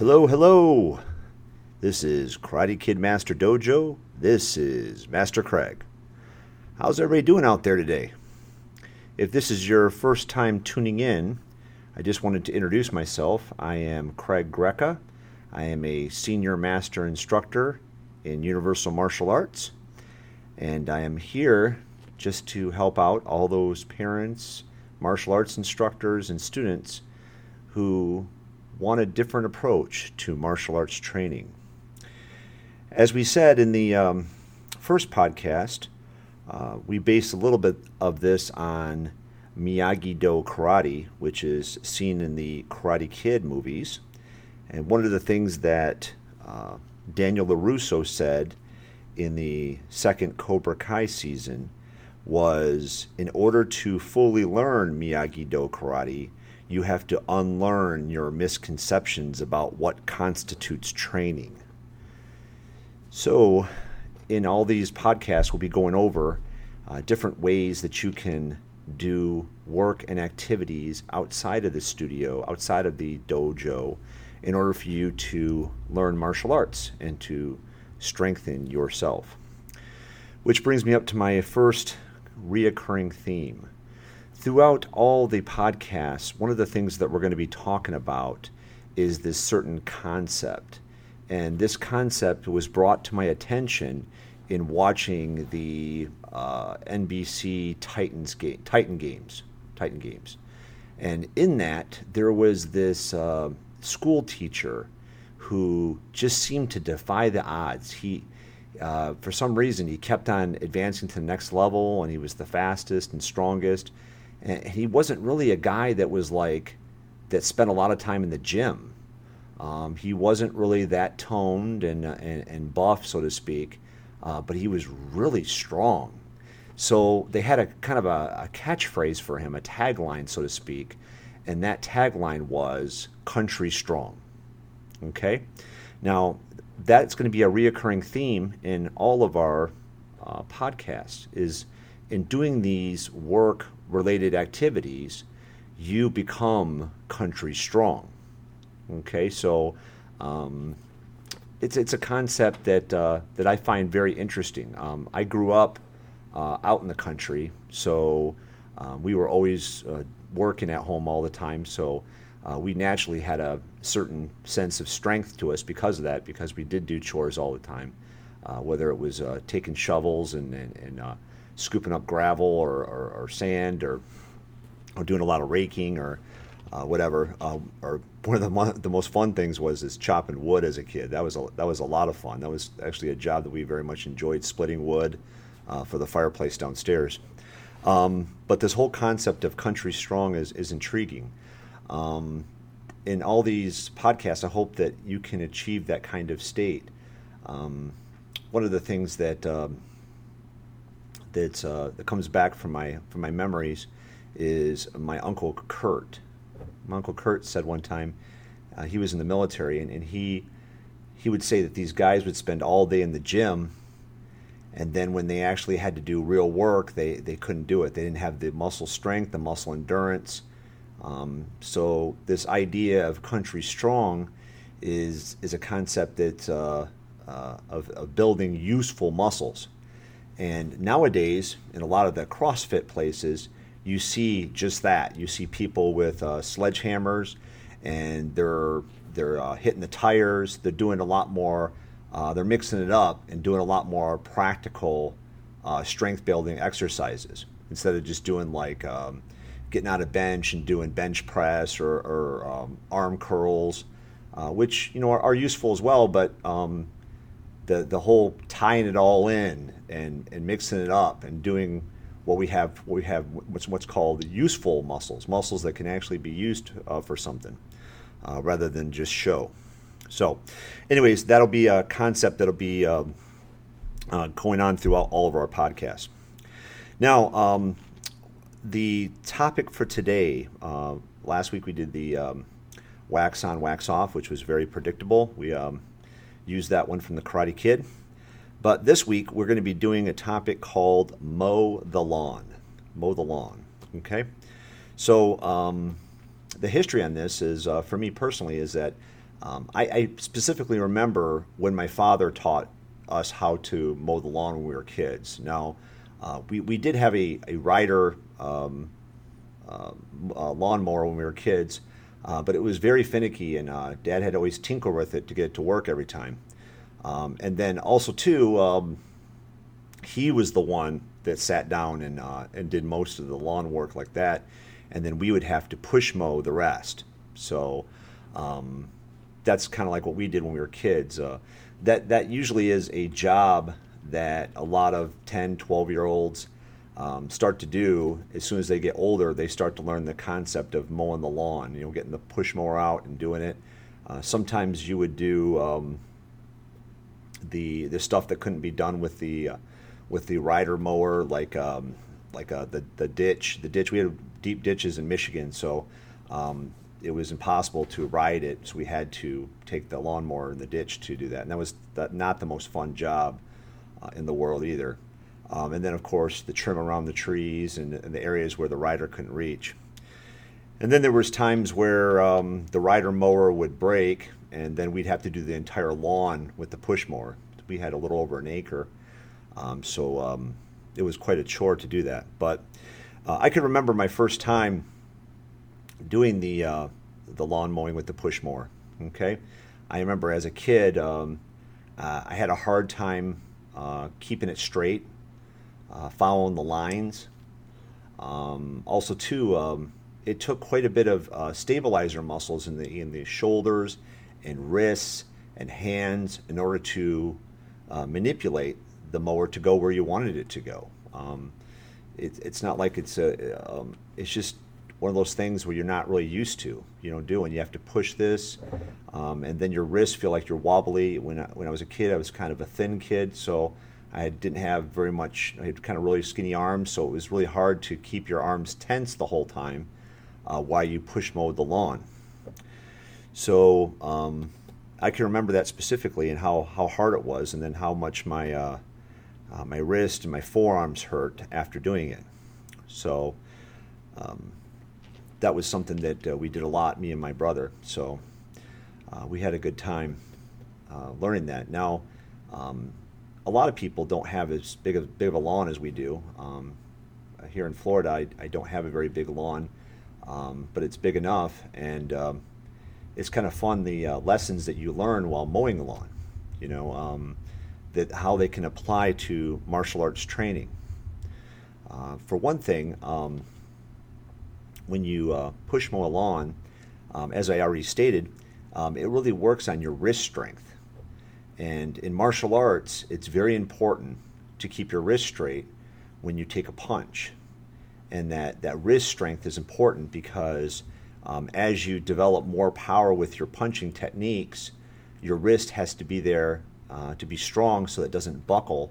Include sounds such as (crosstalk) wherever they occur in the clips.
Hello, hello. This is Karate Kid Master Dojo. This is Master Craig. How's everybody doing out there today? If this is your first time tuning in, I just wanted to introduce myself. I am Craig Greca. I am a senior master instructor in Universal Martial Arts, and I am here just to help out all those parents, martial arts instructors, and students who want a different approach to martial arts training. As we said in the um, first podcast, uh, we based a little bit of this on Miyagi Do karate, which is seen in the Karate Kid movies. And one of the things that uh, Daniel LaRusso said in the second Cobra Kai season was in order to fully learn Miyagi Do karate, you have to unlearn your misconceptions about what constitutes training. So, in all these podcasts, we'll be going over uh, different ways that you can do work and activities outside of the studio, outside of the dojo, in order for you to learn martial arts and to strengthen yourself. Which brings me up to my first reoccurring theme throughout all the podcasts, one of the things that we're going to be talking about is this certain concept. And this concept was brought to my attention in watching the uh, NBC Titans Titan games, Titan games, and in that there was this uh, school teacher who just seemed to defy the odds. He, uh, for some reason, he kept on advancing to the next level, and he was the fastest and strongest and he wasn't really a guy that was like that spent a lot of time in the gym. Um, he wasn't really that toned and, uh, and, and buff, so to speak, uh, but he was really strong. So they had a kind of a, a catchphrase for him, a tagline, so to speak, and that tagline was "Country Strong." Okay, now that's going to be a reoccurring theme in all of our uh, podcasts. Is in doing these work related activities, you become country strong. Okay, so um, it's it's a concept that uh, that I find very interesting. Um, I grew up uh, out in the country, so uh, we were always uh, working at home all the time. So uh, we naturally had a certain sense of strength to us because of that, because we did do chores all the time, uh, whether it was taking shovels and and, and scooping up gravel or, or, or sand or, or doing a lot of raking or uh, whatever. Uh, or one of the, mo- the most fun things was is chopping wood as a kid. That was a, that was a lot of fun. That was actually a job that we very much enjoyed, splitting wood uh, for the fireplace downstairs. Um, but this whole concept of country strong is, is intriguing. Um, in all these podcasts, I hope that you can achieve that kind of state. Um, one of the things that um, that's uh, that comes back from my from my memories is my uncle Kurt. My uncle Kurt said one time uh, he was in the military and, and he he would say that these guys would spend all day in the gym and then when they actually had to do real work they, they couldn't do it. They didn't have the muscle strength the muscle endurance. Um, so this idea of country strong is is a concept that uh, uh, of, of building useful muscles and nowadays, in a lot of the CrossFit places, you see just that. You see people with uh, sledgehammers, and they're they're uh, hitting the tires. They're doing a lot more. Uh, they're mixing it up and doing a lot more practical uh, strength building exercises instead of just doing like um, getting out of bench and doing bench press or, or um, arm curls, uh, which you know are, are, useful as well. But um, the the whole tying it all in and and mixing it up and doing what we have what we have what's what's called useful muscles muscles that can actually be used uh, for something uh, rather than just show. So anyways that'll be a concept that'll be um, uh, going on throughout all of our podcasts. Now um, the topic for today uh, last week we did the um, wax on wax off which was very predictable. We um, Use that one from the Karate Kid. But this week we're going to be doing a topic called mow the lawn. Mow the lawn. Okay. So um, the history on this is, uh, for me personally, is that Um, I, I, specifically remember when my father taught us how to mow the lawn when we were kids. Now, uh, we, we did have a, a rider um, uh, lawnmower when we were kids, uh, but it was very finicky, and uh, Dad had to always tinker with it to get it to work every time. Um, and then also, too, um, he was the one that sat down and, uh, and did most of the lawn work like that, and then we would have to push mow the rest. So, um, that's kind of like what we did when we were kids. Uh, that that usually is a job that a lot of 10, 12 year olds um, start to do as soon as they get older. They start to learn the concept of mowing the lawn. You know, getting the push mower out and doing it. Uh, sometimes you would do um, the the stuff that couldn't be done with the uh, with the rider mower, like um, like uh, the the ditch. The ditch we had deep ditches in Michigan, so um, it was impossible to ride it, so we had to take the lawnmower in the ditch to do that. And that was not the most fun job uh, in the world either. Um, and then, of course, the trim around the trees and, and, the areas where the rider couldn't reach. And then there was times where um, the rider mower would break, and then we'd have to do the entire lawn with the push mower. We had a little over an acre, um, so um, it was quite a chore to do that. But uh, I can remember my first time doing the uh, the lawn mowing with the push mower. Okay, I remember as a kid, um, uh, I had a hard time uh, keeping it straight, uh, following the lines. Um, also, too, um, it took quite a bit of uh, stabilizer muscles in the in the shoulders and wrists and hands in order to uh, manipulate the mower to go where you wanted it to go. Um, it, it's not like it's a. Um, it's just one of those things where you're not really used to, you know, doing. And you have to push this, um, and then your wrists feel like you're wobbly. When I, when I was a kid, I was kind of a thin kid, so I didn't have very much. I had kind of really skinny arms, so it was really hard to keep your arms tense the whole time uh, while you push mowed the lawn. So um, I can remember that specifically and how, how hard it was, and then how much my uh, uh, my wrist and my forearms hurt after doing it. So. Um, that was something that uh, we did a lot, me and my brother. So uh, we had a good time uh, learning that. Now, um, a lot of people don't have as big of, big of a lawn as we do. Um, here in Florida, I, I, don't have a very big lawn, um, but it's big enough, and um, it's kind of fun the uh, lessons that you learn while mowing the lawn. You know, um, that how they can apply to martial arts training. Uh, for one thing, um, when you uh, push mow a lawn, um, as I already stated, it really works on your wrist strength. And in martial arts, it's very important to keep your wrist straight when you take a punch. And that, that wrist strength is important because um, as you develop more power with your punching techniques, your wrist has to be there uh, to be strong so that it doesn't buckle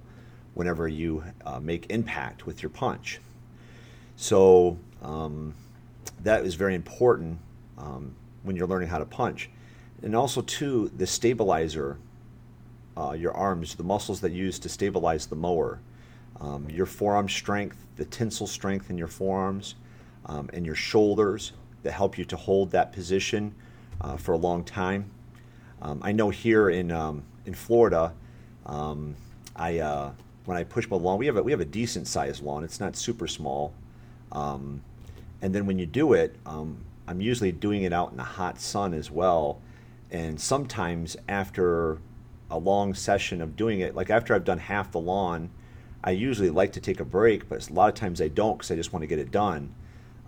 whenever you uh, make impact with your punch. So, um, that is very important um, when you're learning how to punch. And also, too, the stabilizer, uh, your arms, the muscles that you use to stabilize the mower, um, your forearm strength, the tensile strength in your forearms, um, and your shoulders that help you to hold that position uh, for a long time. Um, I know here in um, in Florida, um, I uh, when I push my lawn, we have a, we have a decent sized lawn. It's not super small. Um, and then when you do it, I'm usually doing it out in the hot sun as well. And sometimes after a long session of doing it, like after I've done half the lawn, I usually like to take a break, but a lot of times I don't because I just want to get it done.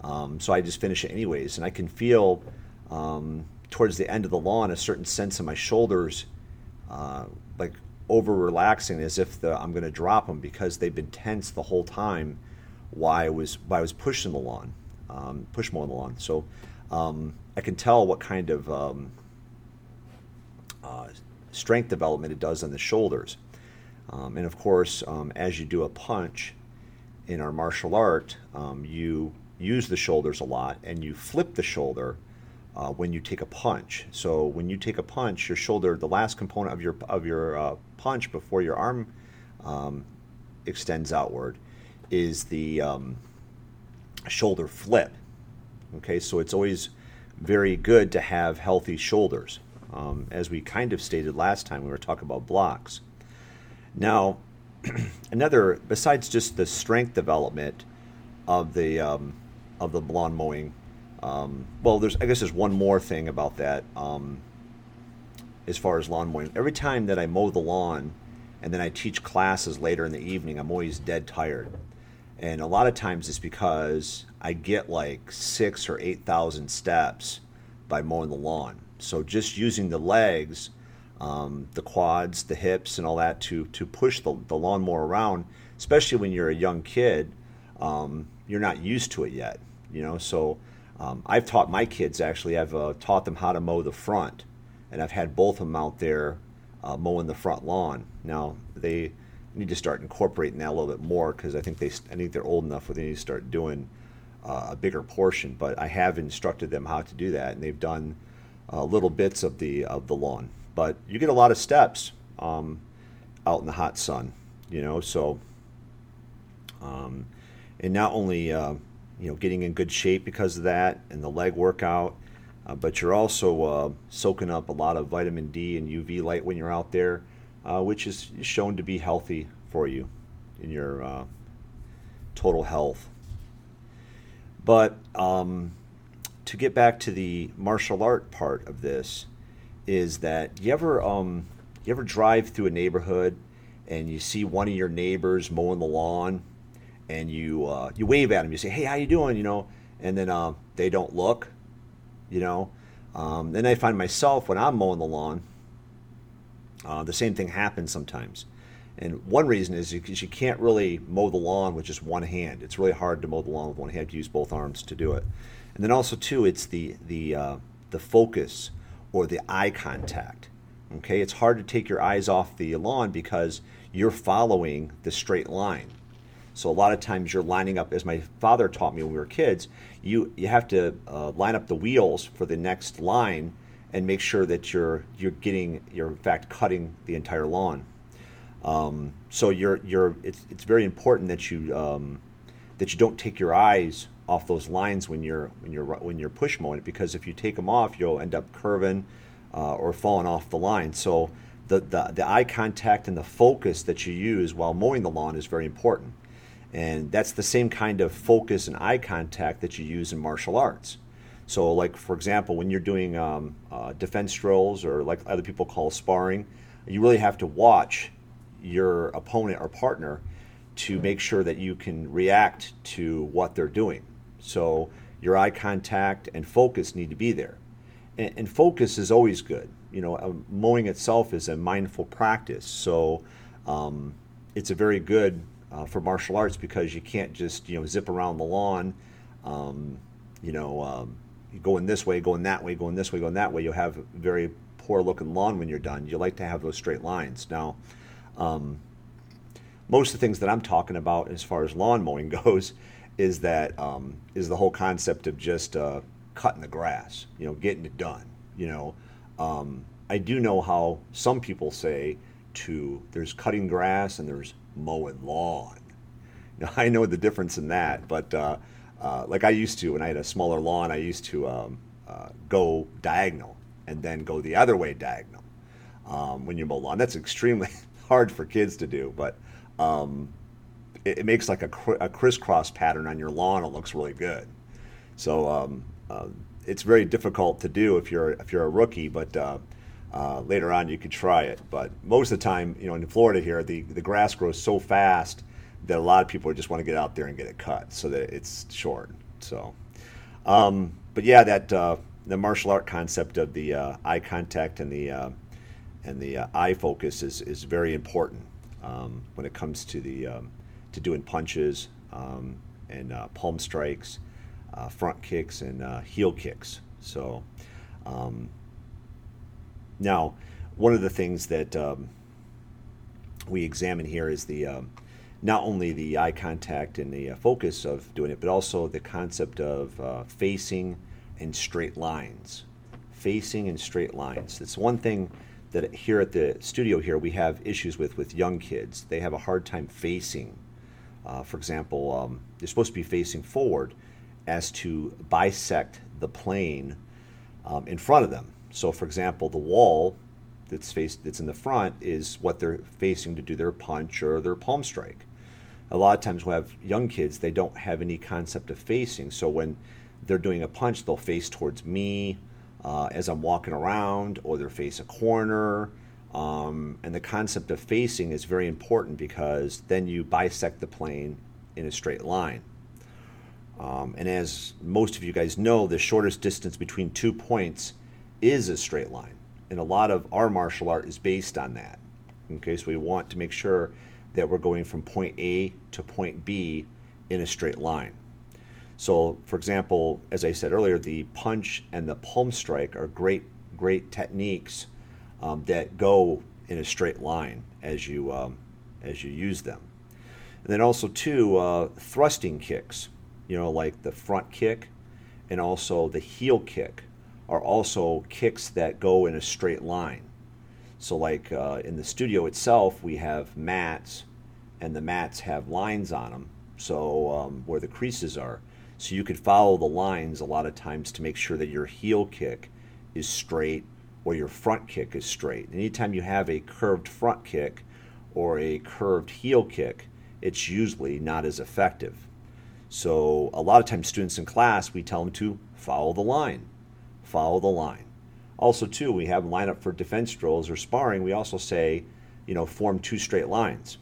Um, so I just finish it anyways. And I can feel um, towards the end of the lawn a certain sense in my shoulders, uh, like over relaxing, as if the, I'm going to drop them because they've been tense the whole time while I was while I was pushing the lawn um, push more on the lawn. So um, I can tell what kind of um, uh, strength development it does on the shoulders. Um, and of course, um, as you do a punch in our martial art, um, you use the shoulders a lot and you flip the shoulder uh, when you take a punch. So when you take a punch, your shoulder, the last component of your of your uh, punch before your arm extends outward, is the shoulder flip. Okay, so it's always very good to have healthy shoulders. Um, as we kind of stated last time we were talking about blocks. Now, (clears throat) another besides just the strength development of the um, of the lawn mowing. Um, well, there's I guess there's one more thing about that um, as far as lawn mowing. Every time that I mow the lawn, and then I teach classes later in the evening, I'm always dead tired. And a lot of times it's because I get like six or eight thousand steps by mowing the lawn. So just using the legs um, the quads, the hips, and all that to to push the, the lawnmower around, especially when you're a young kid. Um, you're not used to it yet, you know. So um, I've taught my kids actually. I've uh, taught them how to mow the front, and I've had both of them out there uh, mowing the front lawn. Now they need to start incorporating that a little bit more because I think they I think they're old enough where they need to start doing uh, a bigger portion. But I have instructed them how to do that, and they've done uh, little bits of the of the lawn but you get a lot of steps um, out in the hot sun, you know. So, um, and not only uh, you know getting in good shape because of that and the leg workout, uh, but you're also uh, soaking up a lot of vitamin D and UV light when you're out there, uh, which is shown to be healthy for you in your uh, total health. But um, to get back to the martial art part of this, is that you ever um, you ever drive through a neighborhood and you see one of your neighbors mowing the lawn and you uh, you wave at them you say hey how you doing? you know and then uh, they don't look you know? Um, then I find myself when I'm mowing the lawn uh, the same thing happens sometimes and one reason is because you can't really mow the lawn with just one hand it's really hard to mow the lawn with one hand you use both arms to do it and then also too it's the the uh, the focus or the eye contact. Okay, it's hard to take your eyes off the lawn because you're following the straight line. So a lot of times you're lining up, as my father taught me when we were kids, you you have to uh, line up the wheels for the next line and make sure that you're you're getting you're in fact cutting the entire lawn. Um, so you're you're it's it's very important that you um, that you don't take your eyes off those lines when you're when you're when you're push mowing because if you take them off, you'll end up curving uh, or falling off the line. So the, the the eye contact and the focus that you use while mowing the lawn is very important, and that's the same kind of focus and eye contact that you use in martial arts. So, like for example, when you're doing um, uh, defense drills or like other people call sparring, you really have to watch your opponent or partner to make sure that you can react to what they're doing. So your eye contact and focus need to be there. And, and focus is always good. You know, uh, mowing itself is a mindful practice. So um, it's a very good uh, for martial arts because you can't just, you know, zip around the lawn, um, you know, um, going this way, going that way, going this way, going that way. You'll have very poor looking lawn when you're done. You like to have those straight lines. Now, um, most of the things that I'm talking about as far as lawn mowing (laughs) goes is that um, is the whole concept of just uh, cutting the grass, you know, getting it done. You know, um, I do know how some people say to there's cutting grass and there's mowing lawn. Now, (laughs) I know the difference in that, but uh, uh, like I used to when I had a smaller lawn, I used to um, uh, go diagonal and then go the other way diagonal um, when you mow lawn. That's extremely (laughs) hard for kids to do, but um, it, it makes like a, a, crisscross pattern on your lawn. It looks really good. So um, uh, it's very difficult to do if you're if you're a rookie, but uh, uh, later on you could try it. But most of the time, you know, in Florida here, the the grass grows so fast that a lot of people just want to get out there and get it cut so that it's short. So, um, but yeah, that uh, the martial art concept of the uh, eye contact and the uh, and the eye focus is is very important um, when it comes to the um, to doing punches um, and uh, palm strikes, uh, front kicks, and uh, heel kicks. So um, now, one of the things that um, we examine here is the um, not only the eye contact and the uh, focus of doing it, but also the concept of uh, facing and straight lines. Facing and straight lines. It's one thing that here at the studio here we have issues with with young kids. They have a hard time facing uh, for example, um, they're supposed to be facing forward as to bisect the plane um, in front of them. So, for example, the wall that's faced that's in the front is what they're facing to do their punch or their palm strike. A lot of times, we'll have young kids; they don't have any concept of facing. So when they're doing a punch, they'll face towards me uh, as I'm walking around, or they'll face a corner. Um, and the concept of facing is very important because then you bisect the plane in a straight line. Um, and as most of you guys know, the shortest distance between two points is a straight line. And a lot of our martial art is based on that. Okay, so we want to make sure that we're going from point A to point B in a straight line. So, for example, as I said earlier, the punch and the palm strike are great, great techniques um, that go in a straight line as you um, as you use them. And then also too, uh, thrusting kicks, you know, like the front kick and also the heel kick are also kicks that go in a straight line. So, like uh, in the studio itself, we have mats, and the mats have lines on them, so um, where the creases are. So you could follow the lines a lot of times to make sure that your heel kick is straight or your front kick is straight. Anytime you have a curved front kick or a curved heel kick, it's usually not as effective. So a lot of times students in class, we tell them to follow the line, follow the line. Also, too, we have them line up for defense drills or sparring. We also say, you know, form two straight lines.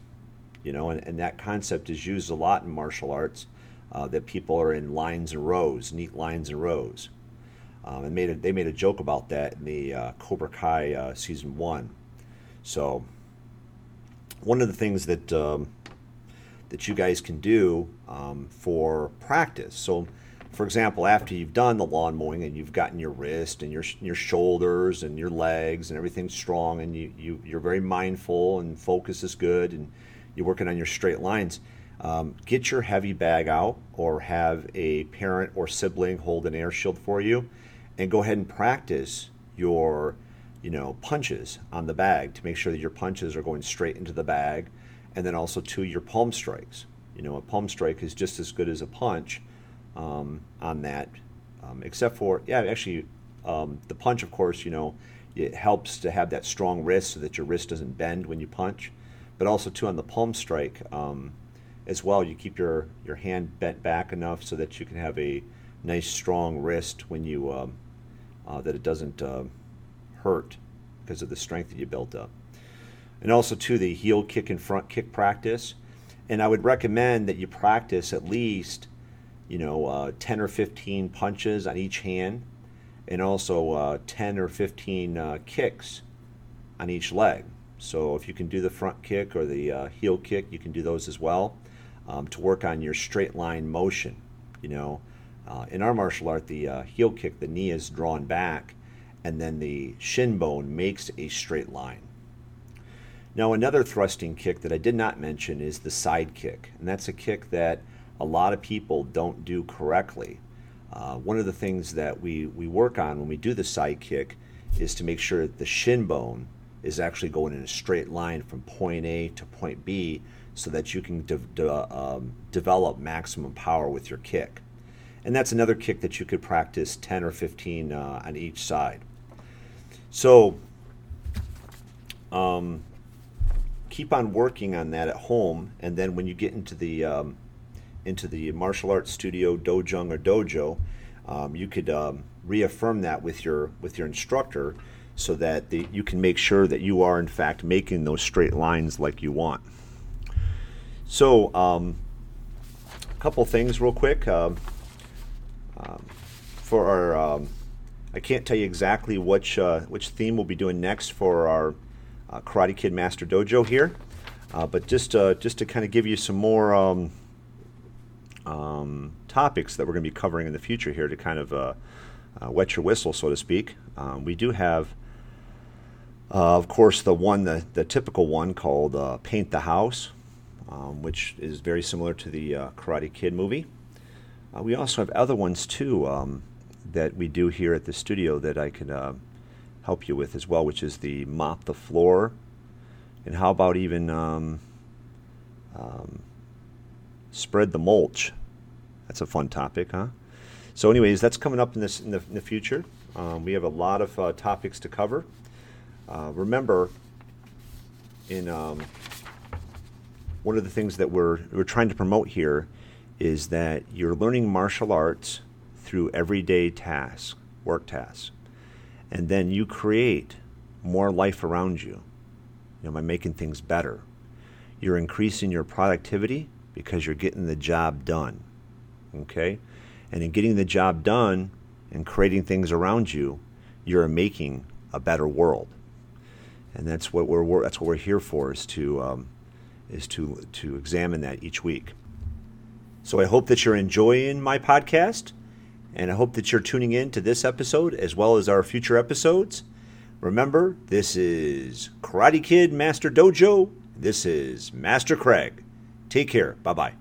You know, and, and that concept is used a lot in martial arts. Uh, that people are in lines and rows, neat lines and rows. Um, and made a, they made a joke about that in the uh, Cobra Kai uh, season one. So, one of the things that um, that you guys can do um, for practice. So, for example, after you've done the lawn mowing and you've gotten your wrist and your your shoulders and your legs and everything strong and you, you you're very mindful and focus is good and you're working on your straight lines. Um, get your heavy bag out or have a parent or sibling hold an air shield for you and go ahead and practice your you know punches on the bag to make sure that your punches are going straight into the bag and then also to your palm strikes. You know, a palm strike is just as good as a punch um, on that, um, except for yeah, actually, um, the punch, of course, you know, it helps to have that strong wrist so that your wrist doesn't bend when you punch, but also too on the palm strike um, as well. You keep your your hand bent back enough so that you can have a nice strong wrist when you um, uh, that it doesn't uh, hurt because of the strength that you built up and also to the heel kick and front kick practice. And I would recommend that you practice at least, you know, uh, 10 or 15 punches on each hand, and also uh, 10 or 15 uh, kicks on each leg. So if you can do the front kick or the uh, heel kick, you can do those as well um, to work on your straight line motion. You know, uh, in our martial art, the uh, heel kick, the knee is drawn back, and then the shin bone makes a straight line. Now, another thrusting kick that I did not mention is the side kick, and that's a kick that a lot of people don't do correctly. Uh, one of the things that we, we work on when we do the side kick is to make sure that the shin bone is actually going in a straight line from point A to point B so that you can de- de- um, develop maximum power with your kick. And that's another kick that you could practice 10 or 15 uh, on each side. So, um, keep on working on that at home, and then when you get into the um, into the martial arts studio, dojang or dojo, um, you could um, reaffirm that with your with your instructor, so that the, you can make sure that you are in fact making those straight lines like you want. So, um, a couple things real quick um, um, for our. I can't tell you exactly which uh, which theme we'll be doing next for our uh, Karate Kid Master Dojo here. Uh, but just uh, just to kind of give you some more um, um, topics that we're going to be covering in the future here to kind of uh, uh, wet your whistle, so to speak. Um, we do have, uh, of course, the one the, the typical one called Paint the House, um, which is very similar to the Karate Kid movie. we also have other ones too um, that we do here at the studio that I can help you with as well, which is the mop the floor. And how about even um, um, spread the mulch? That's a fun topic, huh? So, anyways, that's coming up in this in the, in the future. Um, we have a lot of uh, topics to cover. Uh, remember, in um, one of the things that we're we're trying to promote here is that you're learning martial arts through everyday tasks, work tasks, and then you create more life around you. You know, by making things better, you're increasing your productivity because you're getting the job done. Okay, and in getting the job done and creating things around you, you're making a better world. And that's what we're that's what we're here for is to um, is to to examine that each week. So I hope that you're enjoying my podcast, and I hope that you're tuning in to this episode as well as our future episodes. Remember, this is Karate Kid Master Dojo. This is Master Craig. Take care. Bye bye.